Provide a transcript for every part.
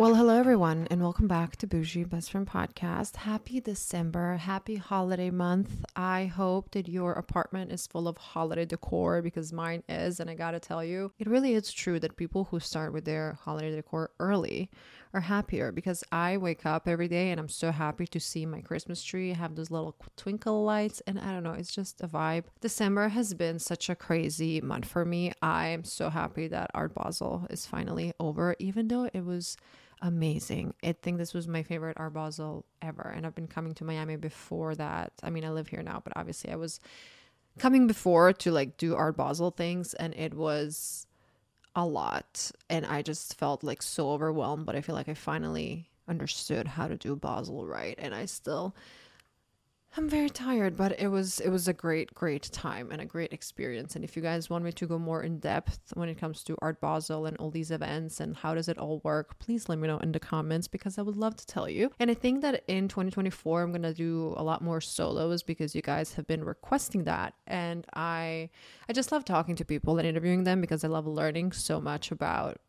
Well, hello everyone, and welcome back to Boujee Best Friend Podcast. Happy December, happy holiday month. I hope that your apartment is full of holiday decor because mine is, and I gotta tell you, it really is true that people who start with their holiday decor early are happier because I wake up every day and I'm so happy to see my Christmas tree have those little twinkle lights, and I don't know, it's just a vibe. December has been such a crazy month for me. I'm so happy that Art Basel is finally over, even though it was amazing. I think this was my favorite Art Basel ever. And I've been coming to Miami before that. I mean, I live here now, but obviously I was coming before to like do Art Basel things and it was a lot. And I just felt like so overwhelmed, but I feel like I finally understood how to do Basel right. And I still I'm very tired, but it was it was a great great time and a great experience. And if you guys want me to go more in depth when it comes to Art Basel and all these events and how does it all work, please let me know in the comments because I would love to tell you. And I think that in 2024 I'm going to do a lot more solos because you guys have been requesting that and I I just love talking to people and interviewing them because I love learning so much about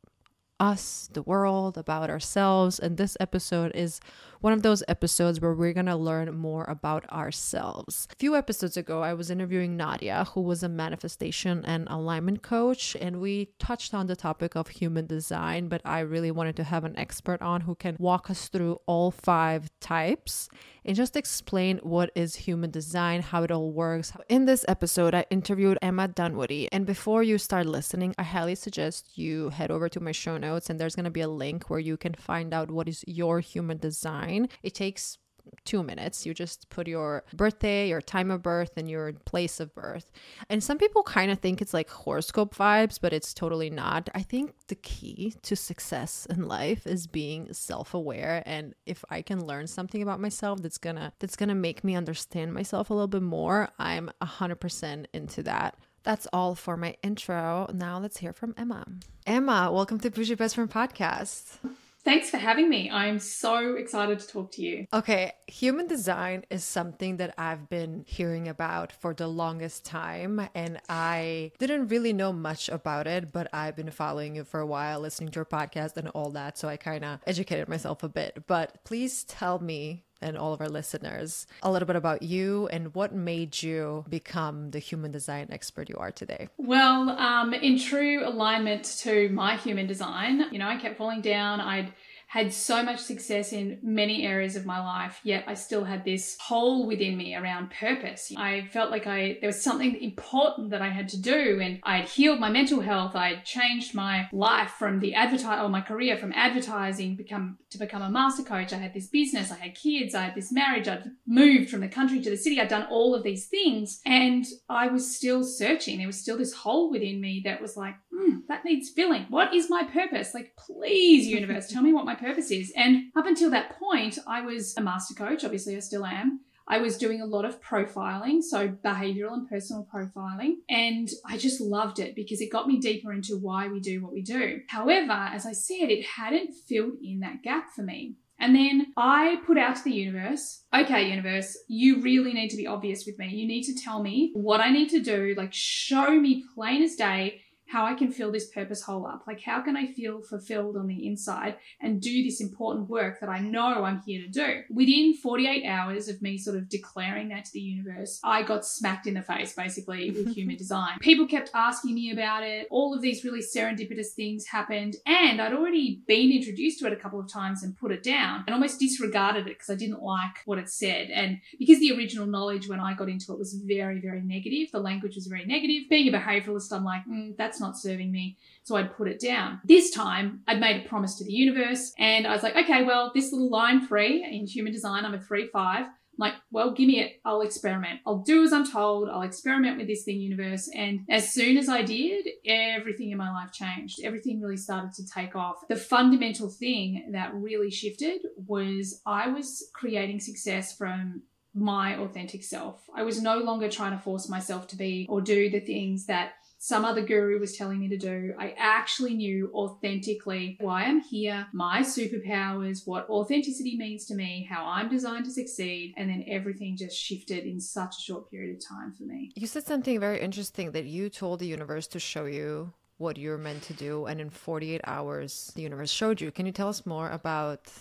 us, the world, about ourselves. And this episode is one of those episodes where we're going to learn more about ourselves. A few episodes ago, I was interviewing Nadia, who was a manifestation and alignment coach, and we touched on the topic of human design, but I really wanted to have an expert on who can walk us through all five types and just explain what is human design, how it all works. In this episode, I interviewed Emma Dunwoody. And before you start listening, I highly suggest you head over to my show notes and there's going to be a link where you can find out what is your human design. It takes two minutes. You just put your birthday, your time of birth, and your place of birth. And some people kind of think it's like horoscope vibes, but it's totally not. I think the key to success in life is being self-aware. And if I can learn something about myself that's gonna that's gonna make me understand myself a little bit more, I'm a hundred percent into that. That's all for my intro. Now let's hear from Emma. Emma, welcome to Boujee Best Friend Podcast. Thanks for having me. I'm so excited to talk to you. Okay, human design is something that I've been hearing about for the longest time, and I didn't really know much about it, but I've been following you for a while, listening to your podcast and all that, so I kind of educated myself a bit. But please tell me and all of our listeners a little bit about you and what made you become the human design expert you are today. Well, um, in true alignment to my human design, you know, I kept falling down. I'd had so much success in many areas of my life, yet I still had this hole within me around purpose. I felt like I there was something important that I had to do, and I had healed my mental health. I had changed my life from the advertise or my career from advertising become to become a master coach. I had this business, I had kids, I had this marriage, I'd moved from the country to the city. I'd done all of these things, and I was still searching. There was still this hole within me that was like, hmm, that needs filling. What is my purpose? Like, please, universe, tell me what my purpose is. And up until that point, I was a master coach. Obviously, I still am. I was doing a lot of profiling, so behavioral and personal profiling, and I just loved it because it got me deeper into why we do what we do. However, as I said, it hadn't filled in that gap for me. And then I put out to the universe, okay, universe, you really need to be obvious with me. You need to tell me what I need to do, like show me plain as day how I can fill this purpose hole up. Like, how can I feel fulfilled on the inside and do this important work that I know I'm here to do? Within 48 hours of me sort of declaring that to the universe, I got smacked in the face basically with human design. People kept asking me about it. All of these really serendipitous things happened. And I'd already been introduced to it a couple of times and put it down and almost disregarded it because I didn't like what it said. And because the original knowledge when I got into it was very, very negative, the language was very negative. Being a behavioralist, I'm like, mm, that's not serving me. So I'd put it down. This time I'd made a promise to the universe and I was like, okay, well, this little line three in human design, I'm a three five. I'm like, well, give me it. I'll experiment. I'll do as I'm told. I'll experiment with this thing, universe. And as soon as I did, everything in my life changed. Everything really started to take off. The fundamental thing that really shifted was I was creating success from my authentic self. I was no longer trying to force myself to be or do the things that some other guru was telling me to do. I actually knew authentically why I'm here, my superpowers, what authenticity means to me, how I'm designed to succeed, and then everything just shifted in such a short period of time for me. You said something very interesting that you told the universe to show you what you're meant to do, and in 48 hours, the universe showed you. Can you tell us more about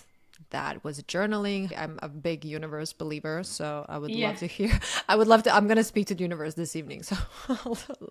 that was journaling i'm a big universe believer so i would yeah. love to hear i would love to i'm going to speak to the universe this evening so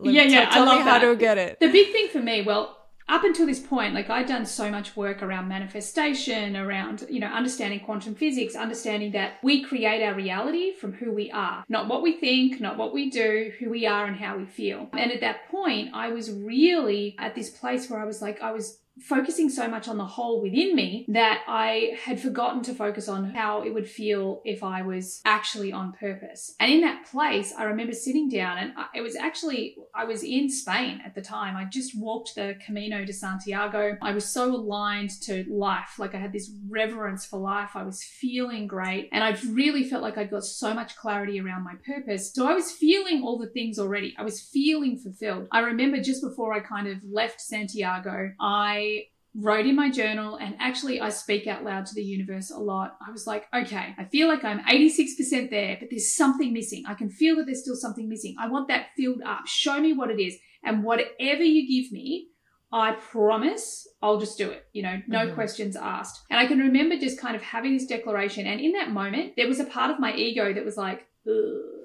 yeah yeah tell, tell I love me that. how to get it the big thing for me well up until this point like i'd done so much work around manifestation around you know understanding quantum physics understanding that we create our reality from who we are not what we think not what we do who we are and how we feel and at that point i was really at this place where i was like i was focusing so much on the hole within me that I had forgotten to focus on how it would feel if I was actually on purpose. And in that place, I remember sitting down and it was actually, I was in Spain at the time. I just walked the Camino de Santiago. I was so aligned to life. Like I had this reverence for life. I was feeling great. And I really felt like I'd got so much clarity around my purpose. So I was feeling all the things already. I was feeling fulfilled. I remember just before I kind of left Santiago, I wrote in my journal and actually I speak out loud to the universe a lot. I was like, okay, I feel like I'm 86% there, but there's something missing. I can feel that there's still something missing. I want that filled up. Show me what it is. And whatever you give me, I promise I'll just do it, you know, no mm-hmm. questions asked. And I can remember just kind of having this declaration. And in that moment, there was a part of my ego that was like, Ugh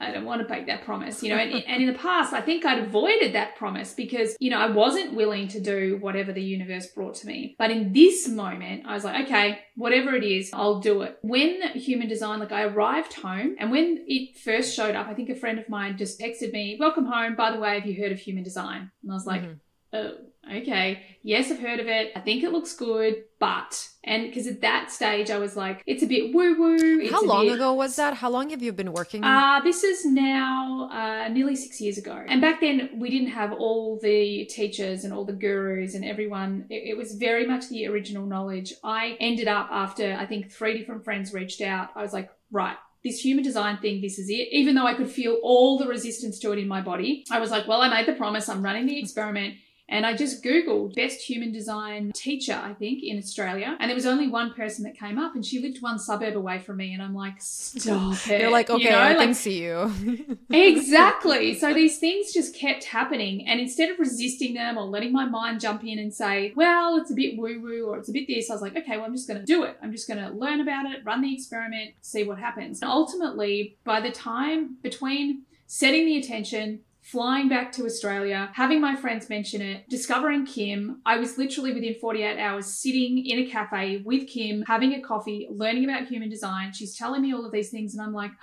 I don't want to break that promise, you know. And, and in the past, I think I'd avoided that promise because, you know, I wasn't willing to do whatever the universe brought to me. But in this moment, I was like, okay, whatever it is, I'll do it. When human design, like I arrived home and when it first showed up, I think a friend of mine just texted me, welcome home. By the way, have you heard of human design? And I was like, mm-hmm. Oh, okay, yes, I've heard of it. I think it looks good, but and because at that stage I was like, it's a bit woo woo. How long bit... ago was that? How long have you been working? Uh, this is now uh, nearly six years ago. And back then we didn't have all the teachers and all the gurus and everyone. It, it was very much the original knowledge. I ended up after I think three different friends reached out. I was like, right, this human design thing, this is it. Even though I could feel all the resistance to it in my body, I was like, well, I made the promise. I'm running the experiment. And I just Googled best human design teacher, I think, in Australia. And there was only one person that came up and she lived one suburb away from me. And I'm like, stop it. You're like, okay, you know? I like, can see you. exactly. So these things just kept happening. And instead of resisting them or letting my mind jump in and say, well, it's a bit woo woo or it's a bit this, I was like, okay, well, I'm just going to do it. I'm just going to learn about it, run the experiment, see what happens. And ultimately, by the time between setting the attention, flying back to Australia, having my friends mention it, discovering Kim. I was literally within 48 hours sitting in a cafe with Kim, having a coffee, learning about human design. She's telling me all of these things, and I'm like,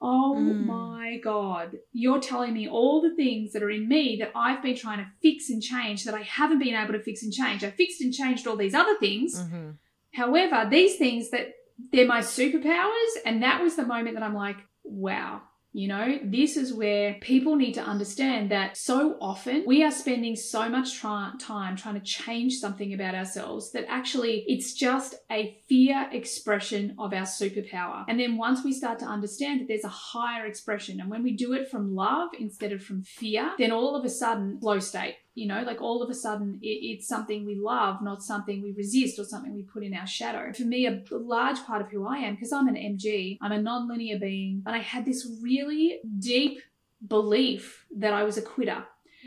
Oh mm. my God, you're telling me all the things that are in me that I've been trying to fix and change that I haven't been able to fix and change. I fixed and changed all these other things. Mm-hmm. However, these things that they're my superpowers. And that was the moment that I'm like, wow, you know, this is where people need to understand that so often we are spending so much time trying to change something about ourselves that actually it's just a fear expression of our superpower. And then once we start to understand that there's a higher expression, and when we do it from love instead of from fear, then all of a sudden, flow state, you know like all of a sudden it, it's something we love not something we resist or something we put in our shadow. For me a large part of who i am because i'm an mg i'm a non-linear being and i had this really deep belief that i was a quitter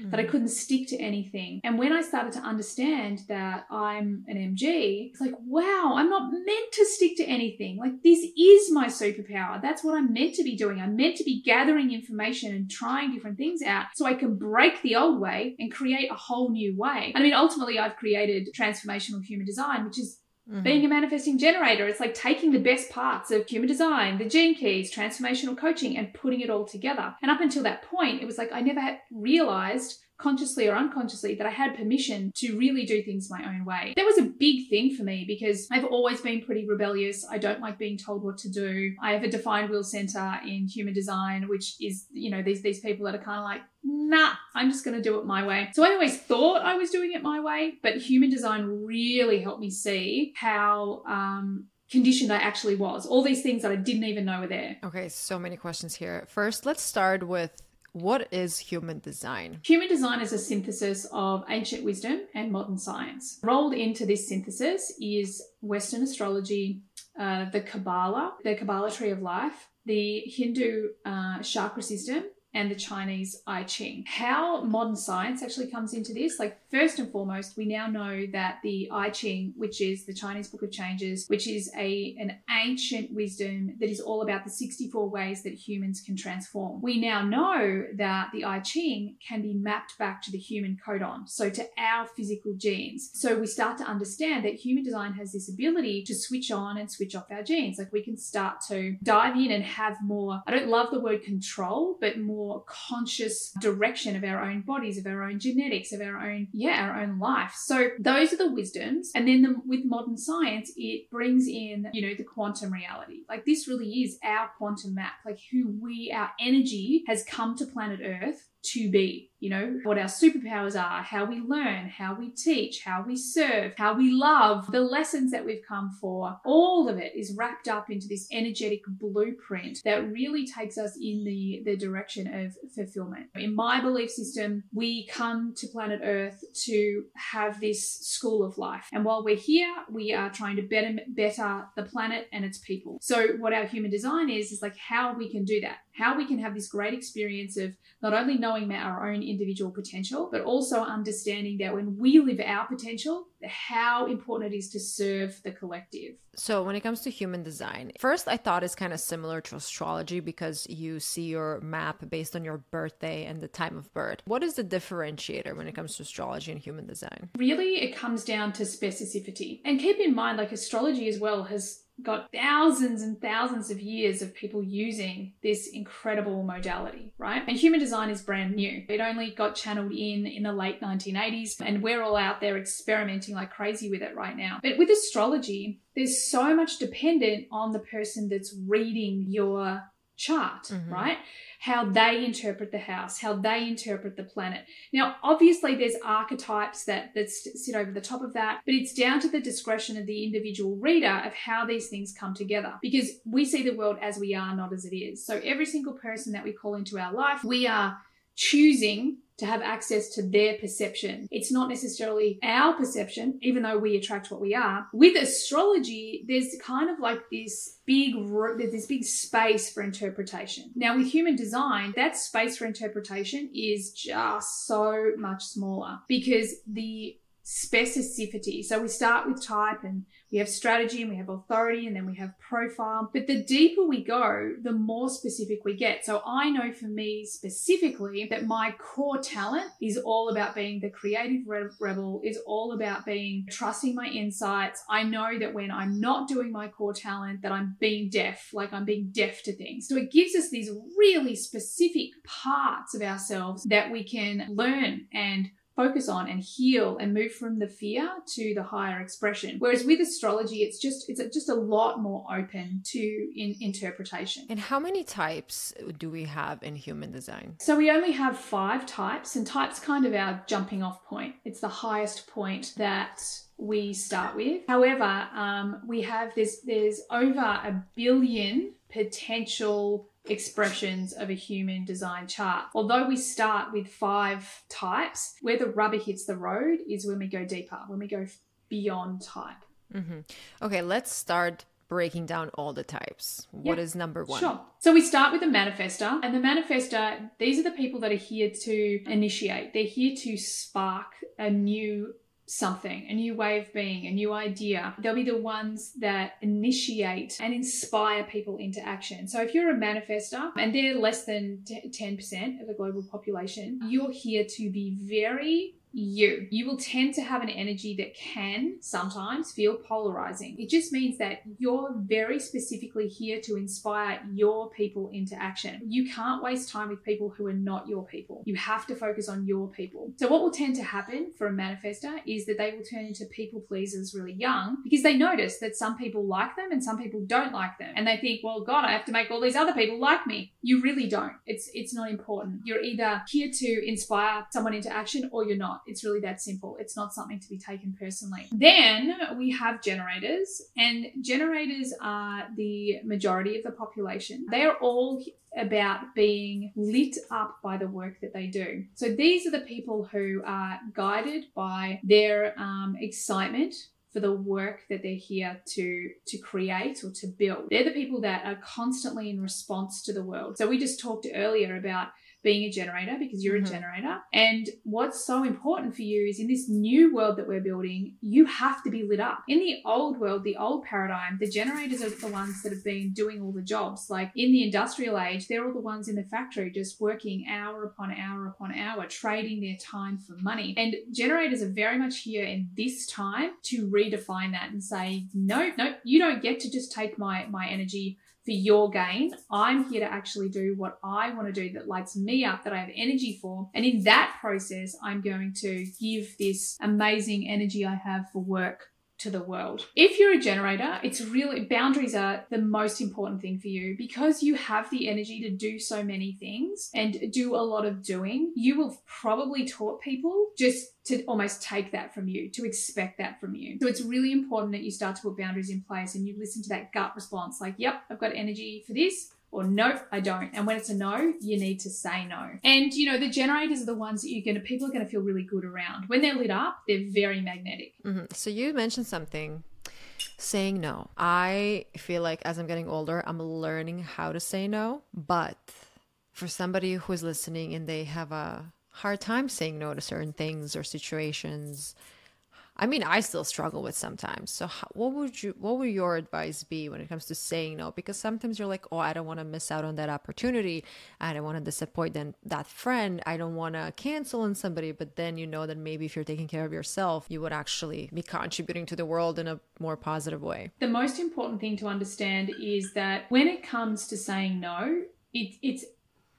that I mm-hmm. couldn't stick to anything. And when I started to understand that I'm an MG, it's like, wow, I'm not meant to stick to anything. Like, this is my superpower. That's what I'm meant to be doing. I'm meant to be gathering information and trying different things out so I can break the old way and create a whole new way. I mean, ultimately, I've created transformational human design, which is Mm-hmm. Being a manifesting generator, it's like taking the best parts of human design, the gene keys, transformational coaching, and putting it all together. And up until that point, it was like I never had realized consciously or unconsciously, that I had permission to really do things my own way. That was a big thing for me because I've always been pretty rebellious. I don't like being told what to do. I have a defined will center in human design, which is, you know, these, these people that are kind of like, nah, I'm just going to do it my way. So I always thought I was doing it my way, but human design really helped me see how um, conditioned I actually was. All these things that I didn't even know were there. Okay, so many questions here. First, let's start with what is human design? Human design is a synthesis of ancient wisdom and modern science. Rolled into this synthesis is Western astrology, uh, the Kabbalah, the Kabbalah tree of life, the Hindu uh, chakra system, and the Chinese I Ching. How modern science actually comes into this, like first and foremost, we now know that the I Ching, which is the Chinese Book of Changes, which is a an ancient wisdom that is all about the 64 ways that humans can transform. We now know that the I Ching can be mapped back to the human codon, so to our physical genes. So we start to understand that human design has this ability to switch on and switch off our genes. Like we can start to dive in and have more, I don't love the word control, but more more conscious direction of our own bodies, of our own genetics, of our own, yeah, our own life. So those are the wisdoms. And then the, with modern science, it brings in, you know, the quantum reality. Like this really is our quantum map, like who we, our energy has come to planet Earth to be you know, what our superpowers are, how we learn, how we teach, how we serve, how we love, the lessons that we've come for. All of it is wrapped up into this energetic blueprint that really takes us in the, the direction of fulfillment. In my belief system, we come to planet Earth to have this school of life. And while we're here, we are trying to better, better the planet and its people. So, what our human design is, is like how we can do that, how we can have this great experience of not only knowing our own individual potential, but also understanding that when we live our potential, how important it is to serve the collective. So, when it comes to human design, first I thought it's kind of similar to astrology because you see your map based on your birthday and the time of birth. What is the differentiator when it comes to astrology and human design? Really, it comes down to specificity. And keep in mind, like astrology as well has got thousands and thousands of years of people using this incredible modality, right? And human design is brand new. It only got channeled in in the late 1980s, and we're all out there experimenting like crazy with it right now. But with astrology, there's so much dependent on the person that's reading your chart, mm-hmm. right? how they interpret the house, how they interpret the planet. Now, obviously, there's archetypes that, that sit over the top of that, but it's down to the discretion of the individual reader of how these things come together because we see the world as we are, not as it is. So, every single person that we call into our life, we are choosing to have access to their perception. It's not necessarily our perception, even though we attract what we are. With astrology, there's kind of like this big, there's this big space for interpretation. Now, with human design, that space for interpretation is just so much smaller because the specificity. So we start with type and we have strategy and we have authority and then we have profile. But the deeper we go, the more specific we get. So I know for me specifically that my core talent is all about being the creative rebel, is all about being trusting my insights. I know that when I'm not doing my core talent, that I'm being deaf, like I'm being deaf to things. So it gives us these really specific parts of ourselves that we can learn and focus on and heal and move from the fear to the higher expression. Whereas with astrology, it's just it's just a lot more open to in interpretation. And how many types do we have in human design? So we only have five types, and types kind of our jumping off point. It's the highest point that we start with. However, um, we have this. There's over a billion potential expressions of a human design chart. Although we start with five types, where the rubber hits the road is when we go deeper, when we go beyond type. Mm-hmm. Okay, let's start breaking down all the types. What is number one? Sure. So we start with the manifester, and the manifester, these are the people that are here to initiate. They're here to spark a new something, a new way of being, a new idea. They'll be the ones that initiate and inspire people into action. So if you're a manifester and they're less than 10% of the global population, you're here to be very you. You will tend to have an energy that can sometimes feel polarizing. It just means that you're very specifically here to inspire your people into action. You can't waste time with people who are not your people. You have to focus on your people. So, what will tend to happen for a manifester is that they will turn into people pleasers really young because they notice that some people like them and some people don't like them. And they think, well, God, I have to make all these other people like me. You really don't. It's it's not important. You're either here to inspire someone into action or you're not. It's really that simple. It's not something to be taken personally. Then we have generators, and generators are the majority of the population. They are all about being lit up by the work that they do. So these are the people who are guided by their um, excitement for the work that they're here to to create or to build. They're the people that are constantly in response to the world. So we just talked earlier about being a generator because you're mm-hmm. a generator. And what's so important for you is in this new world that we're building, you have to be lit up. In the old world, the old paradigm, the generators are the ones that have been doing all the jobs. Like in the industrial age, they're all the ones in the factory just working hour upon hour upon hour, trading their time for money. And generators are very much here in this time to redefine that and say, no, no, you don't get to just take my my energy for your gain. I'm here to actually do what I want to do that lights me up, that I have energy for. And in that process, I'm going to give this amazing energy I have for work to the world. If you're a generator, it's really boundaries are the most important thing for you because you have the energy to do so many things and do a lot of doing. You will probably taught people just to almost take that from you, to expect that from you. So it's really important that you start to put boundaries in place and you listen to that gut response like, yep, I've got energy for this or nope, I don't. And when it's a no, you need to say no. And you know, the generators are the ones that you're gonna people are gonna feel really good around. When they're lit up, they're very magnetic. Mm-hmm. So you mentioned something saying no. I feel like as I'm getting older, I'm learning how to say no. But for somebody who is listening and they have a hard time saying no to certain things or situations, I mean, I still struggle with sometimes. So, how, what would you, what would your advice be when it comes to saying no? Because sometimes you're like, oh, I don't want to miss out on that opportunity. I don't want to disappoint then that friend. I don't want to cancel on somebody. But then you know that maybe if you're taking care of yourself, you would actually be contributing to the world in a more positive way. The most important thing to understand is that when it comes to saying no, it, it's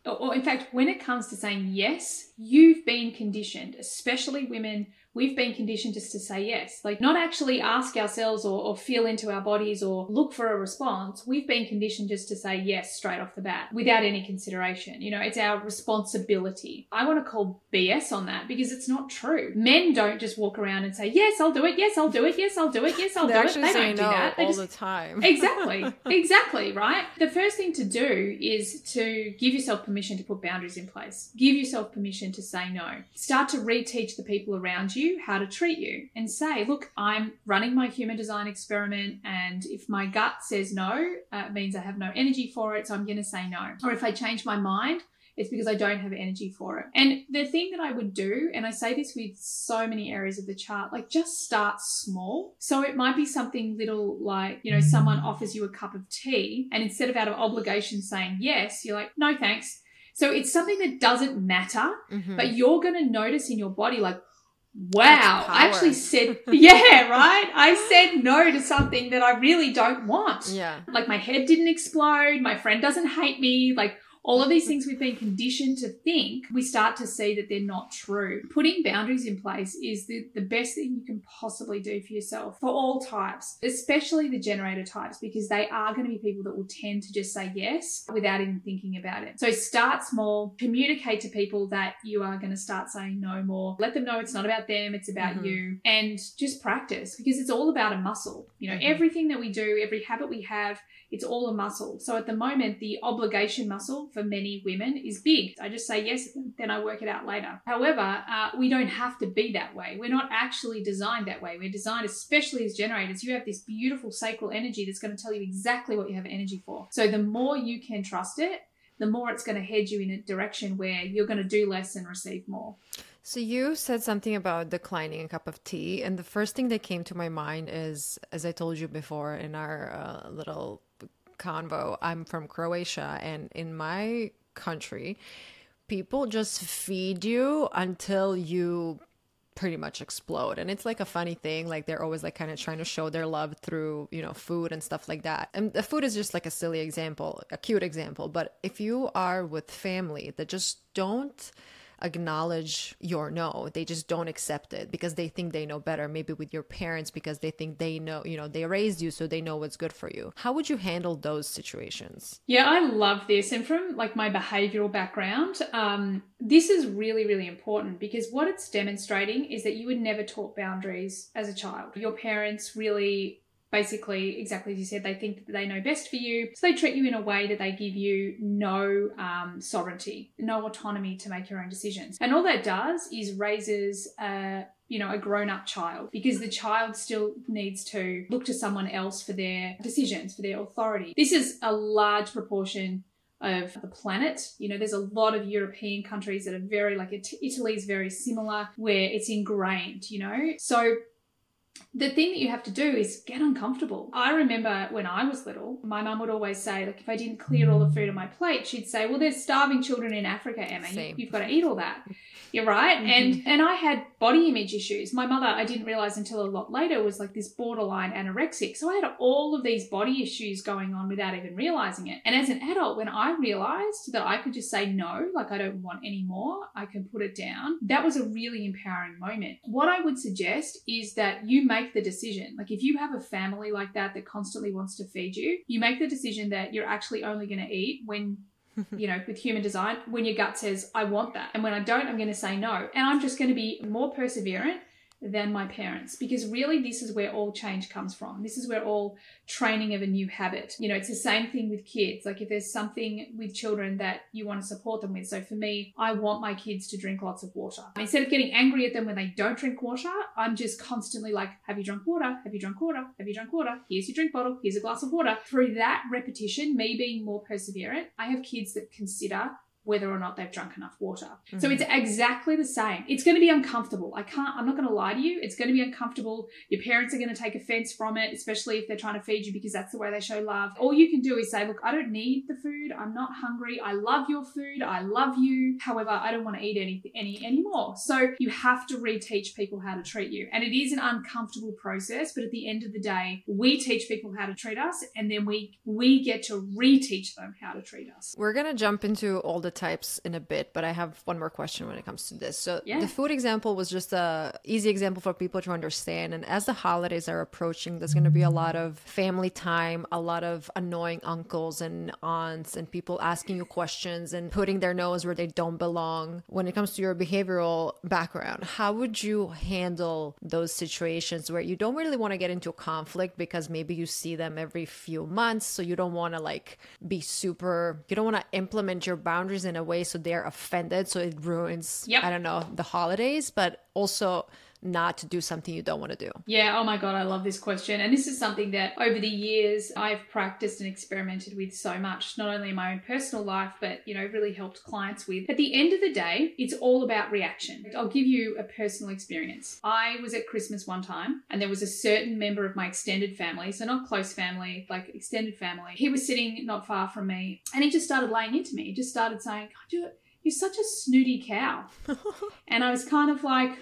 or in fact, when it comes to saying yes, you've been conditioned, especially women we've been conditioned just to say yes. Like, not actually ask ourselves or, or, feel into our bodies or look for a response. We've been conditioned just to say yes straight off the bat without any consideration. You know, it's our responsibility. I want to call BS on that because it's not true. Men don't just walk around and say, yes, I'll do it. Yes, I'll do it. Yes, I'll do it. Yes, I'll do it. They don't do that. They all just... the time. exactly. Exactly. Right. The first thing to do is to give yourself permission to put boundaries in place. Give yourself permission to say no. Start to reteach the people around you you how to treat you and say, look, I'm running my human design experiment, and if my gut says no, uh, it means I have no energy for it, so I'm going to say no. Or if I change my mind, it's because I don't have energy for it. And the thing that I would do, and I say this with so many areas of the chart, like just start small. So it might be something little like, you know, someone offers you a cup of tea, and instead of out of obligation saying yes, you're like, no thanks. So it's something that doesn't matter, mm-hmm. but you're going to notice in your body, like, Wow. I actually said, yeah, right? I said no to something that I really don't want. Yeah. Like my head didn't explode. My friend doesn't hate me. Like all of these things we've been conditioned to think, we start to see that they're not true. Putting boundaries in place is the, the best thing you can possibly do for yourself for all types, especially the generator types, because they are going to be people that will tend to just say yes without even thinking about it. So start small, communicate to people that you are going to start saying no more. Let them know it's not about them, it's about mm-hmm. you, and just practice because it's all about a muscle. You know, mm-hmm. everything that we do, every habit we have, it's all a muscle. So at the moment, the obligation muscle for many women is big. I just say yes, then I work it out later. However, uh, we don't have to be that way. We're not actually designed that way. We're designed, especially as generators, you have this beautiful sacral energy that's going to tell you exactly what you have energy for. So the more you can trust it, the more it's going to head you in a direction where you're going to do less and receive more. So you said something about declining a cup of tea, and the first thing that came to my mind is, as I told you before in our uh, little convo, I'm from Croatia, and in my country, people just feed you until you pretty much explode. And it's like a funny thing. Like they're always like kind of trying to show their love through, you know, food and stuff like that. And the food is just like a silly example, a cute example. But if you are with family that just don't acknowledge your no. They just don't accept it because they think they know better. Maybe with your parents because they think they know, you know, they raised you so they know what's good for you. How would you handle those situations? Yeah, I love this. And from like my behavioral background, um, this is really, really important because what it's demonstrating is that you would never taught boundaries as a child. Your parents really basically exactly as you said they think that they know best for you so they treat you in a way that they give you no um, sovereignty no autonomy to make your own decisions and all that does is raises a you know a grown-up child because the child still needs to look to someone else for their decisions for their authority this is a large proportion of the planet. You know, there's a lot of European countries that are very like Italy is very similar where it's ingrained, you know. So the thing that you have to do is get uncomfortable. I remember when I was little, my mum would always say, like, if I didn't clear all the food on my plate, she'd say, "Well, there's starving children in Africa, Emma. You, have got to eat all that." You're right. Mm-hmm. And and I had body image issues. My mother, I didn't realize until a lot later, was like this borderline anorexic. So I had all of these body issues going on without even realizing it. And as an adult, when I realized that I could just say no, like I don't want any more, I can put it down. That was a really empowering moment. What I would suggest is that you make the decision. Like if you have a family like that that constantly wants to feed you, you make the decision that you're actually only going to eat when you know, with human design, when your gut says, I want that. And when I don't, I'm going to say no. And I'm just going to be more perseverant than my parents because really this is where all change comes from. This is where all training of a new habit. You know, it's the same thing with kids. Like if there's something with children that you want to support them with. So for me, I want my kids to drink lots of water. Instead of getting angry at them when they don't drink water, I'm just constantly like, have you drunk water? Have you drunk water? Have you drunk water? Here's your drink bottle. Here's a glass of water. Through that repetition, me being more perseverant, I have kids that consider whether or not they've drunk enough water. Mm-hmm. So it's exactly the same. It's going to be uncomfortable. I can't, I'm not going to lie to you. It's going to be uncomfortable. Your parents are going to take offense from it, especially if they're trying to feed you because that's the way they show love. All you can do is say, look, I don't need the food. I'm not hungry. I love your food. I love you. However, I don't want to eat any, any anymore. So you have to reteach people how to treat you. And it is an uncomfortable process, but at the end of the day, we teach people how to treat us and then we, we get to reteach them how to treat us. We're going to jump into all the types in a bit, but I have one more question when it comes to this. So yeah. the food example was just a easy example for people to understand. And as the holidays are approaching, there's going to be a lot of family time, a lot of annoying uncles and aunts, and people asking you questions and putting their nose where they don't belong. When it comes to your behavioral background, how would you handle those situations where you don't really want to get into a conflict because maybe you see them every few months, so you don't want to like be super, you don't want to implement your boundaries in a way so they're offended so it ruins yep. i don't know the holidays but also not to do something you don't want to do? Yeah, oh my God, I love this question. And this is something that over the years I've practiced and experimented with so much, not only in my own personal life, but, you know, really helped clients with. At the end of the day, it's all about reaction. I'll give you a personal experience. I was at Christmas one time and there was a certain member of my extended family, so not close family, like extended family. He was sitting not far from me and he just started laying into me. He just started saying, God, you're such a snooty cow. and I was kind of like,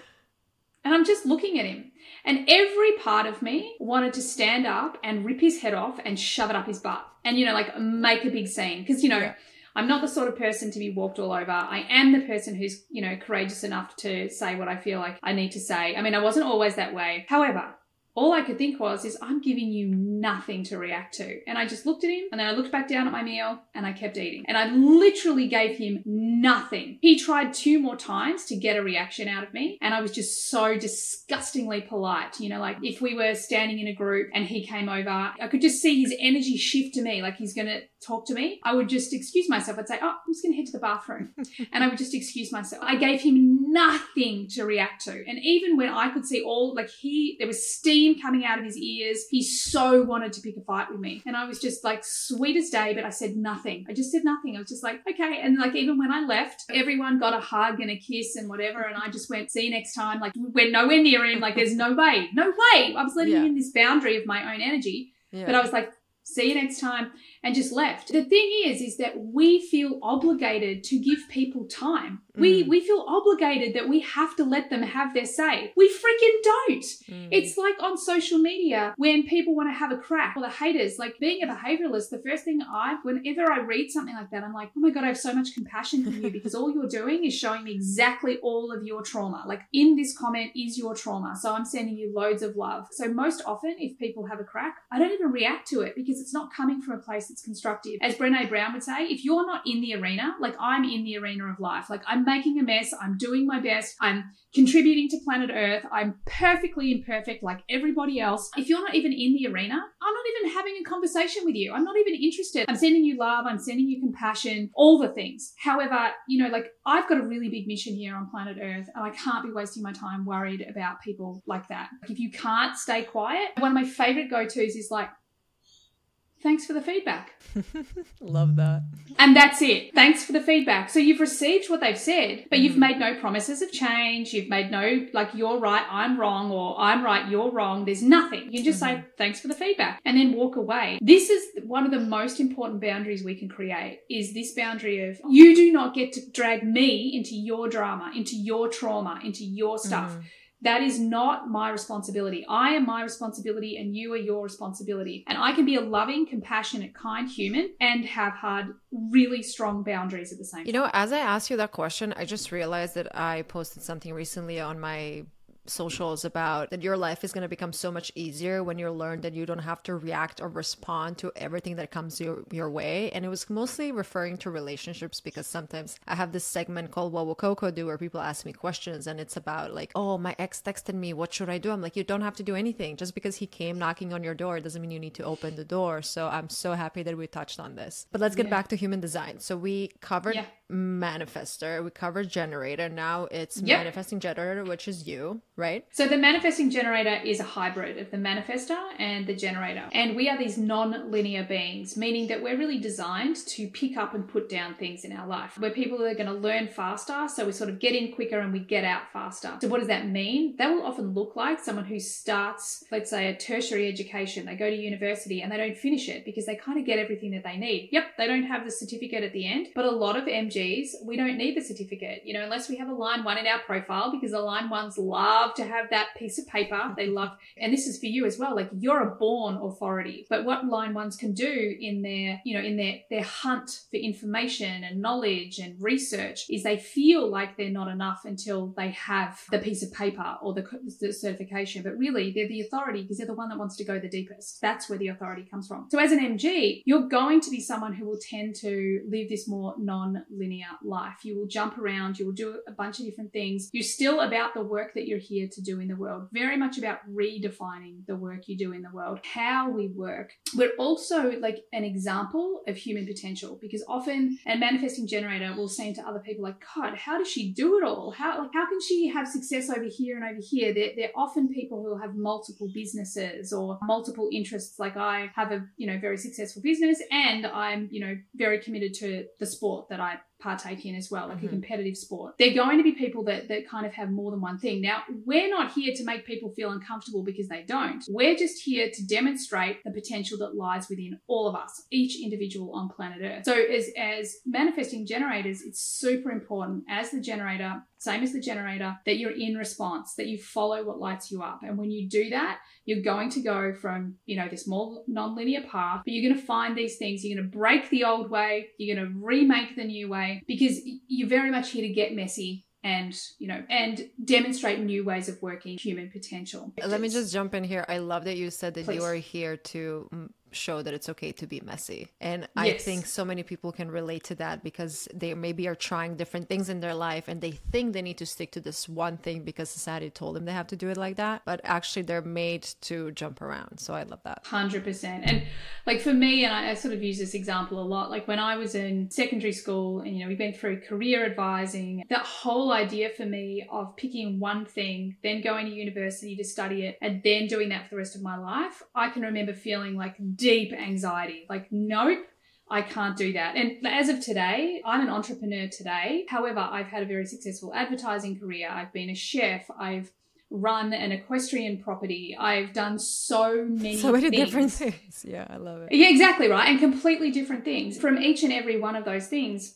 and I'm just looking at him. And every part of me wanted to stand up and rip his head off and shove it up his butt and, you know, like make a big scene. Because, you know, yeah. I'm not the sort of person to be walked all over. I am the person who's, you know, courageous enough to say what I feel like I need to say. I mean, I wasn't always that way. However, all I could think was, is I'm giving you nothing to react to. And I just looked at him and then I looked back down at my meal and I kept eating. And I literally gave him nothing. He tried two more times to get a reaction out of me. And I was just so disgustingly polite. You know, like if we were standing in a group and he came over, I could just see his energy shift to me, like he's going to talk to me. I would just excuse myself. I'd say, Oh, I'm just going to head to the bathroom. and I would just excuse myself. I gave him nothing to react to. And even when I could see all, like he, there was steam coming out of his ears, he so wanted to pick a fight with me. And I was just like, sweet as day, but I said nothing. I just said nothing. I was just like, okay. And like, even when I left, everyone got a hug and a kiss and whatever. And I just went, see you next time. Like, we're nowhere near him. Like, there's no way, no way. I was letting yeah. in this boundary of my own energy. Yeah. But I was like, see you next time. And just left. The thing is, is that we feel obligated to give people time. We Mm. we feel obligated that we have to let them have their say. We freaking don't. Mm. It's like on social media when people want to have a crack or the haters. Like being a behavioralist, the first thing I, whenever I read something like that, I'm like, oh my God, I have so much compassion for you because all you're doing is showing me exactly all of your trauma. Like in this comment is your trauma. So I'm sending you loads of love. So most often, if people have a crack, I don't even react to it because it's not coming from a place that's constructive. As Brene Brown would say, if you're not in the arena, like I'm in the arena of life, like I'm making a mess, I'm doing my best, I'm contributing to planet Earth. I'm perfectly imperfect like everybody else. If you're not even in the arena, I'm not even having a conversation with you. I'm not even interested. I'm sending you love, I'm sending you compassion, all the things. However, you know, like I've got a really big mission here on planet Earth and I can't be wasting my time worried about people like that. Like if you can't stay quiet, one of my favorite go-tos is like, thanks for the feedback. Love that. And that's it. Thanks for the feedback. So you've received what they've said, but you've made no promises of change. You've made no, like, you're right, I'm wrong, or I'm right, you're wrong. There's nothing. You just say, thanks for the feedback, and then walk away. This is one of the most important boundaries we can create is this boundary of you do not get to drag me into your drama, into your trauma, into your stuff. Mhm. That is not my responsibility. I am my responsibility and you are your responsibility. And I can be a loving, compassionate, kind human and have hard, really strong boundaries at the same time. You know, as I asked you that question, I just realized that I posted something recently on my socials about that your life is going to become so much easier when you learn that you don't have to react or respond to everything that comes your, your way. And it was mostly referring to relationships because sometimes i have this segment called what will coco do where people ask me questions and it's about like oh my ex texted me. What should i do? I'm like you don't have to do anything. Just because he came knocking on your door doesn't mean you need to open the door. So i'm so happy that we touched on this. But let's get Yeah. back to human design. So we covered Yeah. manifester we covered generator. Now it's manifesting generator which is you right So the manifesting generator is a hybrid of the manifester and the generator. And we are these non-linear beings, meaning that we're really designed to pick up and put down things in our life. We're people that are going to learn faster, so we sort of get in quicker and we get out faster. So what does that mean? That will often look like someone who starts, let's say, a tertiary education. They go to university and they don't finish it because they kind of get everything that they need. Yep, they don't have the certificate at the end, but a lot of MGs, we don't need the certificate, you know, unless we have a line one in our profile because the line ones love to have that piece of paper. They love, and this is for you as well. Like you're a born authority, but what line ones can do in their, you know, in their their hunt for information and knowledge and research is they feel like they're not enough until they have the piece of paper or the, the certification. But really, they're the authority because they're the one that wants to go the deepest. That's where the authority comes from. So as an MG, you're going to be someone who will tend to live this more non-linear life. You will jump around. You will do a bunch of different things. You're still about the work that you're here to do in the world. Very much about redefining the work you do in the world, how we work. We're also like an example of human potential because often a manifesting generator will seem to other people like, God, how does she do it all? How like how can she have success over here and over here? They're, they're often people who have multiple businesses or multiple interests. Like I have a you know very successful business and I'm you know very committed to the sport that I partake in as well, like a Mhm. competitive sport. They're going to be people that, that kind of have more than one thing. Now, we're not here to make people feel uncomfortable because they don't. We're just here to demonstrate the potential that lies within all of us, each individual on planet Earth. So as, as manifesting generators, it's super important as the generator, same as the generator, that you're in response, that you follow what lights you up. And when you do that, you're going to go from, you know, this more non-linear path, but you're going to find these things. You're going to break the old way. You're going to remake the new way because you're very much here to get messy and, you know, and demonstrate new ways of working human potential. let me just jump in here i love that you said that you are here to show that it's okay to be messy and i think so many people can relate to that because they maybe are trying different things in their life and they think they need to stick to this one thing because society told them they have to do it like that but actually they're made to jump around so i love that Hundred percent, and like for me, and I, I sort of use this example a lot. Like when I was in secondary school, and you know we've been through career advising. That whole idea for me of picking one thing, then going to university to study it, and then doing that for the rest of my life, I can remember feeling like deep anxiety. Like, nope. I can't do that. And as of today, I'm an entrepreneur today. However, I've had a very successful advertising career. I've been a chef. I've run an equestrian property. I've done so many so many things. different things. Yeah, I love it. Yeah, exactly right. And completely different things. From each and every one of those things,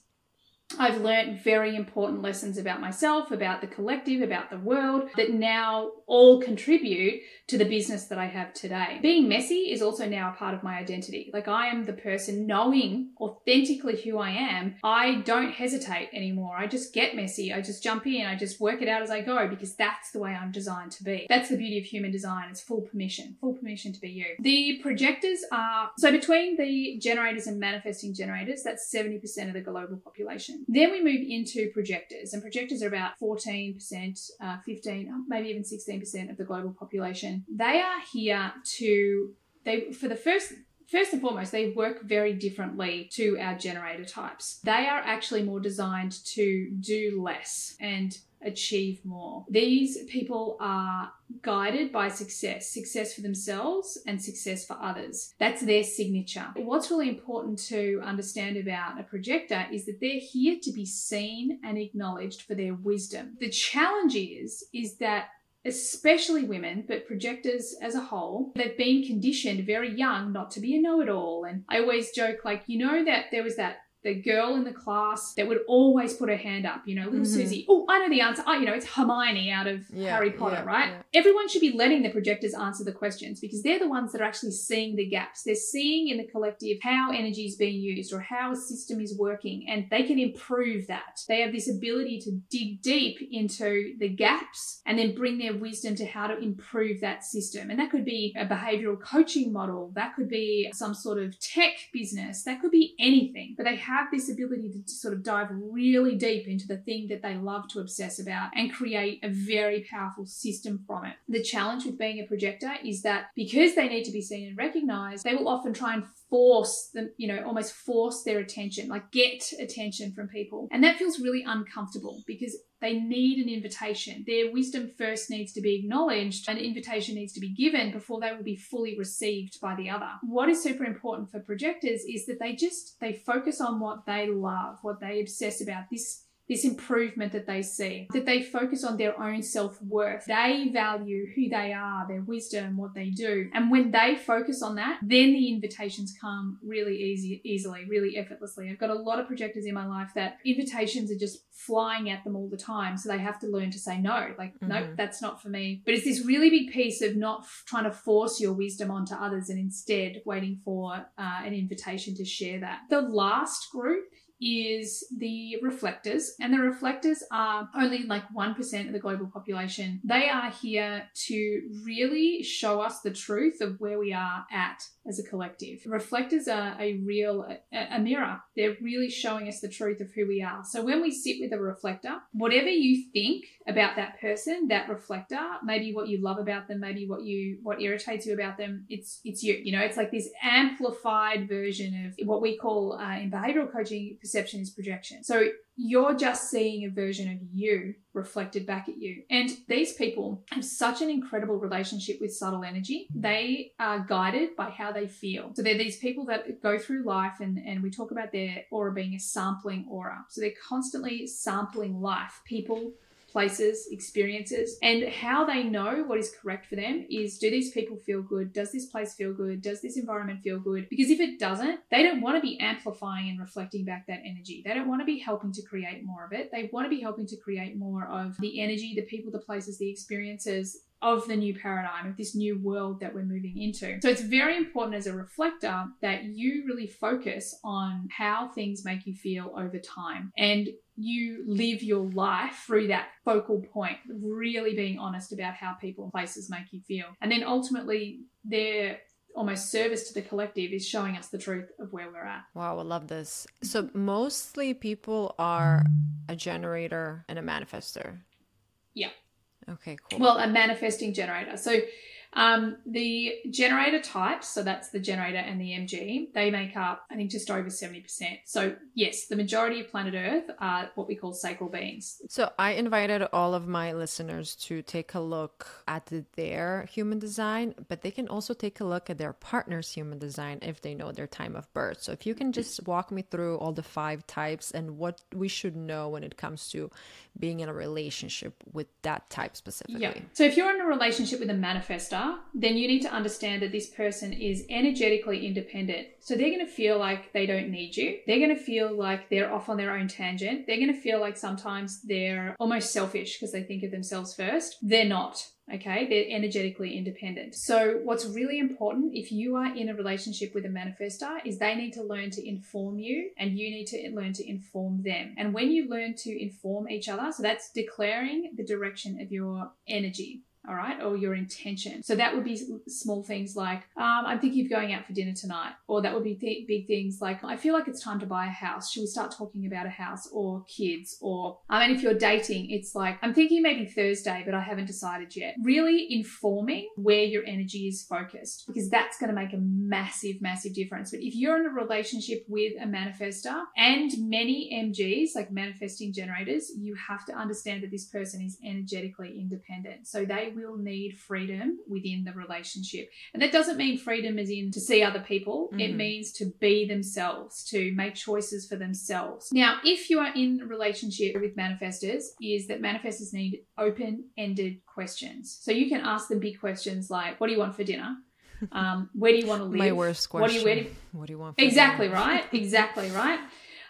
I've learned very important lessons about myself, about the collective, about the world that now all contribute to the business that I have today. Being messy is also now a part of my identity. Like I am the person knowing authentically who I am. I don't hesitate anymore. I just get messy. I just jump in. I just work it out as I go because that's the way I'm designed to be. That's the beauty of human design. It's full permission, full permission to be you. The projectors are so between the generators and manifesting generators, that's 70% of the global population. Then we move into projectors, and projectors are about 14%, uh, 15, maybe even 16% of the global population. They are here to they for the first First and foremost, they work very differently to our generator types. They are actually more designed to do less and achieve more. These people are guided by success, success for themselves and success for others. That's their signature. What's really important to understand about a projector is that they're here to be seen and acknowledged for their wisdom. The challenge is is that especially women, but projectors as a whole, they've been conditioned very young not to be a know it all. And I always joke, like, you know, that there was that the girl in the class that would always put her hand up, you know, little Mhm. Susie. Oh, I know the answer. Oh, you know, it's Hermione out of Yeah, Harry Potter, yeah, right? yeah. Everyone should be letting the projectors answer the questions because they're the ones that are actually seeing the gaps. They're seeing in the collective how energy is being used or how a system is working, and they can improve that. They have this ability to dig deep into the gaps and then bring their wisdom to how to improve that system. And that could be a behavioral coaching model, that could be some sort of tech business, that could be anything. But they have this ability to sort of dive really deep into the thing that they love to obsess about and create a very powerful system from it. The challenge with being a projector is that because they need to be seen and recognized, they will often try and force them, you know, almost force their attention, like get attention from people. And that feels really uncomfortable because they need an invitation. Their wisdom first needs to be acknowledged, an invitation needs to be given before they will be fully received by the other. What is super important for projectors is that they just they focus on what they love, what they obsess about. This this improvement that they see, that they focus on their own self worth. They value who they are, their wisdom, what they do. And when they focus on that, then the invitations come really easy, easily, really effortlessly. I've got a lot of projectors in my life that invitations are just flying at them all the time. So they have to learn to say no, like, nope, Mhm. that's not for me. But it's this really big piece of not f- trying to force your wisdom onto others and instead waiting for uh, an invitation to share that. The last group is the reflectors, and the reflectors are only like 1% of the global population. They are here to really show us the truth of where we are at as a collective. Reflectors are a real a, mirror. They're really showing us the truth of who we are. So when we sit with a reflector, whatever you think about that person, that reflector, maybe what you love about them, maybe what you what irritates you about them, it's it's you. You know, it's like this amplified version of what we call uh, in behavioral coaching is projection. So you're just seeing a version of you reflected back at you. And these people have such an incredible relationship with subtle energy. They are guided by how they feel. So they're these people that go through life and, and we talk about their aura being a sampling aura. So they're constantly sampling life, people, places, experiences, and how they know what is correct for them is do these people feel good? Does this place feel good? Does this environment feel good? Because if it doesn't, they don't want to be amplifying and reflecting back that energy. They don't want to be helping to create more of it. They want to be helping to create more of the energy, the people, the places, the experiences of the new paradigm, of this new world that we're moving into. So it's very important as a reflector that you really focus on how things make you feel over time and you live your life through that focal point, really being honest about how people and places make you feel. And then ultimately, their almost service to the collective is showing us the truth of where we're at. Wow, I love this. So mostly people are a generator and a manifester. Yeah. Okay, cool. Well, a manifesting generator. So Um, the generator types, so that's the generator and the MG, they make up, I think, just over 70%. So, yes, the majority of planet Earth are what we call sacral beings. So, I invited all of my listeners to take a look at their human design, but they can also take a look at their partner's human design if they know their time of birth. So, if you can just walk me through all the five types and what we should know when it comes to being in a relationship with that type specifically. Yeah. So if you're in a relationship with a manifester, then you need to understand that this person is energetically independent. So they're going to feel like they don't need you. They're going to feel like they're off on their own tangent. They're going to feel like sometimes they're almost selfish because they think of themselves first. They're not. Okay, they're energetically independent. So, what's really important if you are in a relationship with a manifester is they need to learn to inform you and you need to learn to inform them. And when you learn to inform each other, so that's declaring the direction of your energy all right, or your intention. So that would be small things like, um, I'm thinking of going out for dinner tonight, or that would be th- big things like, I feel like it's time to buy a house. Should we start talking about a house or kids? Or, I mean, if you're dating, it's like, I'm thinking maybe Thursday, but I haven't decided yet. Really informing where your energy is focused, because that's going to make a massive, massive difference. But if you're in a relationship with a manifester and many MGs, like manifesting generators, you have to understand that this person is energetically independent. So they will need freedom within the relationship. And that doesn't mean freedom as in to see other people, mm-hmm. it means to be themselves, to make choices for themselves. Now, if you are in a relationship with manifestors, is that manifestors need open ended questions. So you can ask them big questions like, What do you want for dinner? Um, where do you want to live? My worst question. What do you, where do you, what do you want? exactly dinner? right. Exactly right.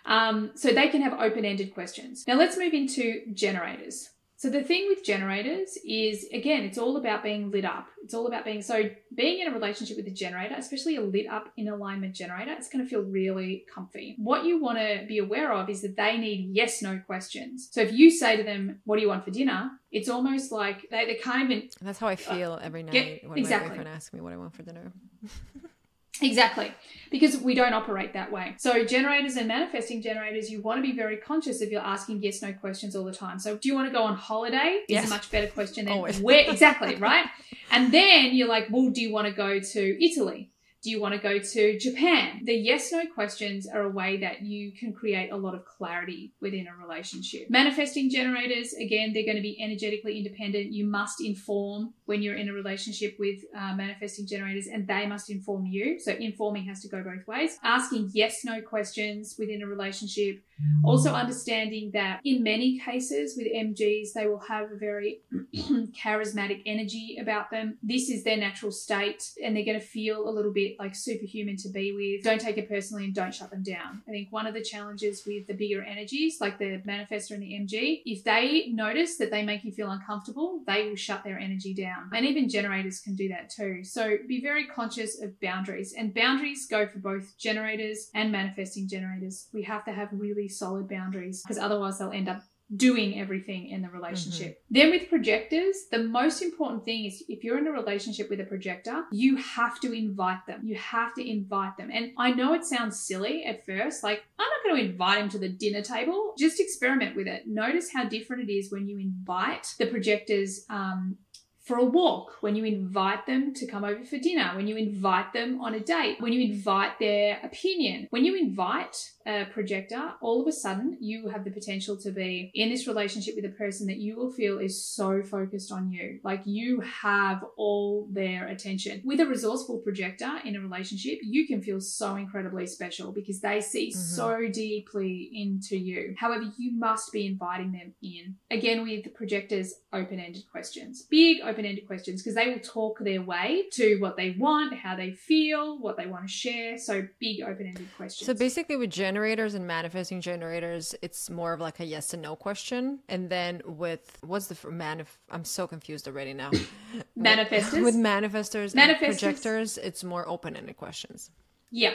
Um, so they can have open ended questions. Now let's move into generators. So the thing with generators is again, it's all about being lit up. It's all about being so being in a relationship with a generator, especially a lit up in alignment generator, it's going to feel really comfy. What you want to be aware of is that they need yes no questions. So if you say to them, "What do you want for dinner?" It's almost like they, they can't even. That's how I feel uh, every night get, when exactly. my boyfriend asks me what I want for dinner. Exactly, because we don't operate that way. So, generators and manifesting generators, you want to be very conscious if you're asking yes no questions all the time. So, do you want to go on holiday? Is a much better question than Always. where exactly, right? and then you're like, well, do you want to go to Italy? Do you want to go to Japan? The yes no questions are a way that you can create a lot of clarity within a relationship. Manifesting generators, again, they're going to be energetically independent. You must inform when you're in a relationship with uh, manifesting generators and they must inform you. So informing has to go both ways. Asking yes no questions within a relationship. Also understanding that in many cases with MGs, they will have a very charismatic energy about them. This is their natural state and they're going to feel a little bit like superhuman to be with. Don't take it personally and don't shut them down. I think one of the challenges with the bigger energies, like the manifestor and the MG, if they notice that they make you feel uncomfortable, they will shut their energy down. And even generators can do that too. So be very conscious of boundaries. And boundaries go for both generators and manifesting generators. We have to have really solid boundaries because otherwise they'll end up doing everything in the relationship. Mm-hmm. Then with projectors, the most important thing is if you're in a relationship with a projector, you have to invite them. You have to invite them. And I know it sounds silly at first, like I'm not going to invite him to the dinner table. Just experiment with it. Notice how different it is when you invite the projectors um, for a walk, when you invite them to come over for dinner, when you invite them on a date, when you invite their opinion, when you invite a projector, all of a sudden you have the potential to be in this relationship with a person that you will feel is so focused on you. Like you have all their attention. With a resourceful projector in a relationship, you can feel so incredibly special because they see mm-hmm. so deeply into you. However, you must be inviting them in. Again, with projectors, open ended questions. Big open ended questions because they will talk their way to what they want, how they feel, what they want to share. So, big open ended questions. So, basically, with generators and manifesting generators, it's more of like a yes and no question. And then with what's the manif? I'm so confused already now. manifestors. With, with manifestors, manifestors. and projectors, it's more open ended questions. Yeah.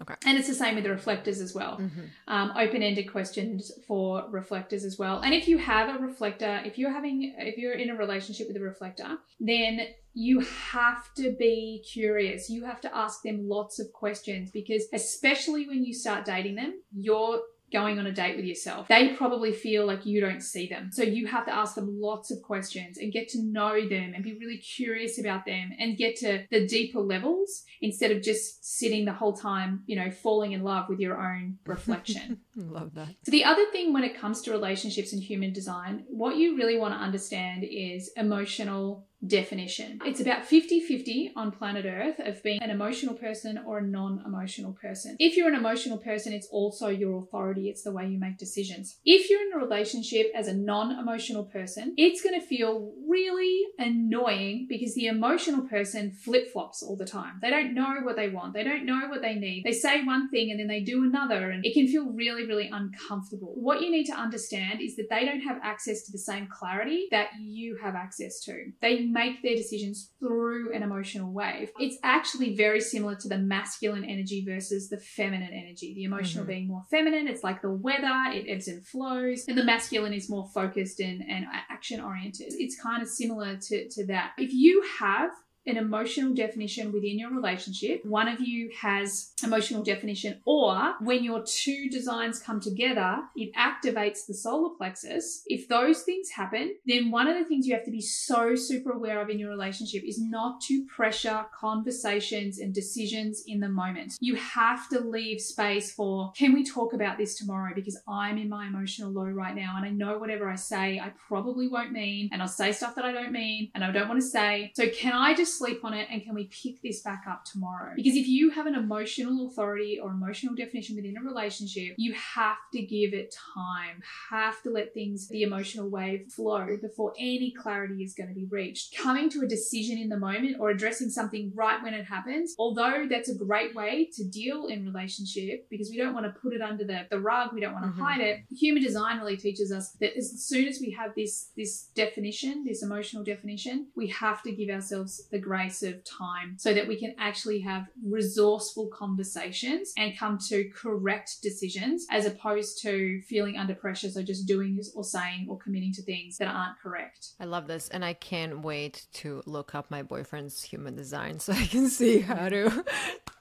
Okay. And it's the same with the reflectors as well. Mm-hmm. Um, Open ended questions for reflectors as well. And if you have a reflector, if you're having, if you're in a relationship with a reflector, then you have to be curious. You have to ask them lots of questions because, especially when you start dating them, you're going on a date with yourself. They probably feel like you don't see them. So you have to ask them lots of questions and get to know them and be really curious about them and get to the deeper levels instead of just sitting the whole time, you know, falling in love with your own reflection. Love that. So the other thing when it comes to relationships and human design, what you really want to understand is emotional definition. It's about 50 50 on planet Earth of being an emotional person or a non emotional person. If you're an emotional person, it's also your authority, it's the way you make decisions. If you're in a relationship as a non emotional person, it's going to feel really annoying because the emotional person flip flops all the time. They don't know what they want, they don't know what they need. They say one thing and then they do another, and it can feel really, really uncomfortable. What you need to understand is that they don't have access to the same clarity that you have access to. They make their decisions through an emotional wave. It's actually very similar to the masculine energy versus the feminine energy. The emotional mm-hmm. being more feminine, it's like the weather, it ebbs and flows, and the masculine is more focused and, and action oriented. It's kind of similar to, to that. If you have an emotional definition within your relationship. One of you has emotional definition, or when your two designs come together, it activates the solar plexus. If those things happen, then one of the things you have to be so super aware of in your relationship is not to pressure conversations and decisions in the moment. You have to leave space for, can we talk about this tomorrow? Because I'm in my emotional low right now, and I know whatever I say, I probably won't mean, and I'll say stuff that I don't mean, and I don't want to say. So, can I just sleep on it and can we pick this back up tomorrow? Because if you have an emotional authority or emotional definition within a relationship, you have to give it time, have to let things, the emotional wave flow before any clarity is going to be reached. Coming to a decision in the moment or addressing something right when it happens, although that's a great way to deal in relationship because we don't want to put it under the, the rug, we don't want to mm-hmm. hide it. Human design really teaches us that as soon as we have this this definition, this emotional definition, we have to give ourselves the grace of time so that we can actually have resourceful conversations and come to correct decisions as opposed to feeling under pressure. So just doing or saying or committing to things that aren't correct. I love this. And I can't wait to look up my boyfriend's human design so I can see how to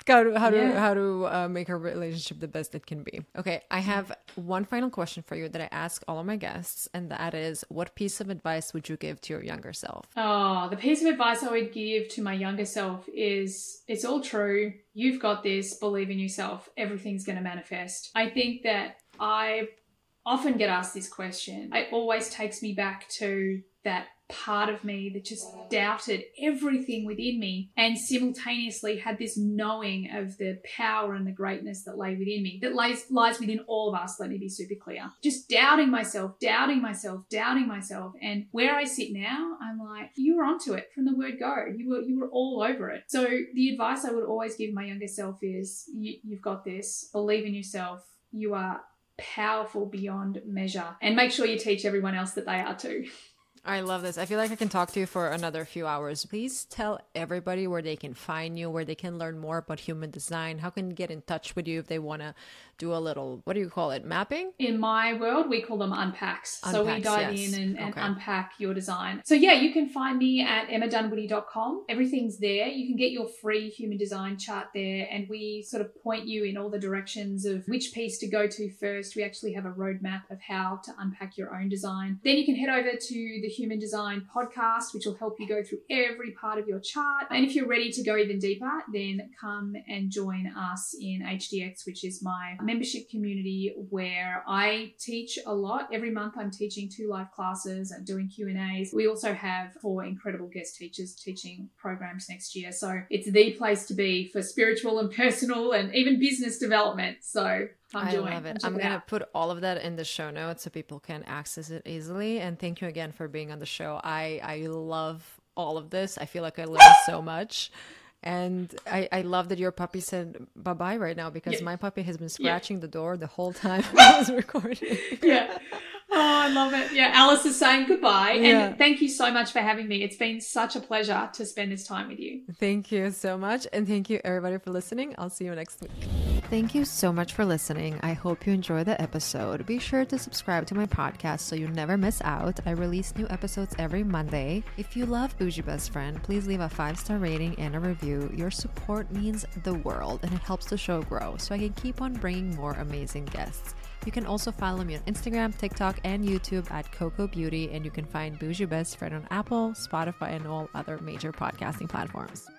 how to how to yeah. how to uh, make our relationship the best it can be. Okay, I have one final question for you that I ask all of my guests, and that is, what piece of advice would you give to your younger self? Oh, the piece of advice I would give to my younger self is, it's all true. You've got this. Believe in yourself. Everything's going to manifest. I think that I often get asked this question. It always takes me back to that part of me that just doubted everything within me and simultaneously had this knowing of the power and the greatness that lay within me, that lies, lies within all of us. Let me be super clear. Just doubting myself, doubting myself, doubting myself. And where I sit now, I'm like, you were onto it from the word go. You were, you were all over it. So the advice I would always give my younger self is you, you've got this, believe in yourself. You are powerful beyond measure and make sure you teach everyone else that they are too. I love this. I feel like I can talk to you for another few hours. Please tell everybody where they can find you, where they can learn more about human design. How can they get in touch with you if they want to do a little, what do you call it, mapping? In my world, we call them unpacks. unpacks so we dive yes. in and, and okay. unpack your design. So yeah, you can find me at emmadunwoody.com. Everything's there. You can get your free human design chart there, and we sort of point you in all the directions of which piece to go to first. We actually have a roadmap of how to unpack your own design. Then you can head over to the Human Design podcast, which will help you go through every part of your chart. And if you're ready to go even deeper, then come and join us in HDX, which is my membership community where I teach a lot. Every month I'm teaching two live classes and doing Q&As. We also have four incredible guest teachers teaching programs next year. So it's the place to be for spiritual and personal and even business development. So I'm I love it. I'm going to put all of that in the show notes so people can access it easily. And thank you again for being on the show. I, I love all of this. I feel like I learned so much. And I, I love that your puppy said bye bye right now because yeah. my puppy has been scratching yeah. the door the whole time I was recording. yeah. Oh, I love it. Yeah, Alice is saying goodbye. Yeah. And thank you so much for having me. It's been such a pleasure to spend this time with you. Thank you so much. And thank you, everybody, for listening. I'll see you next week. Thank you so much for listening. I hope you enjoy the episode. Be sure to subscribe to my podcast so you never miss out. I release new episodes every Monday. If you love Boujee Best Friend, please leave a five star rating and a review. Your support means the world and it helps the show grow so I can keep on bringing more amazing guests. You can also follow me on Instagram, TikTok, and YouTube at Coco Beauty, and you can find Boujee Best Friend on Apple, Spotify, and all other major podcasting platforms.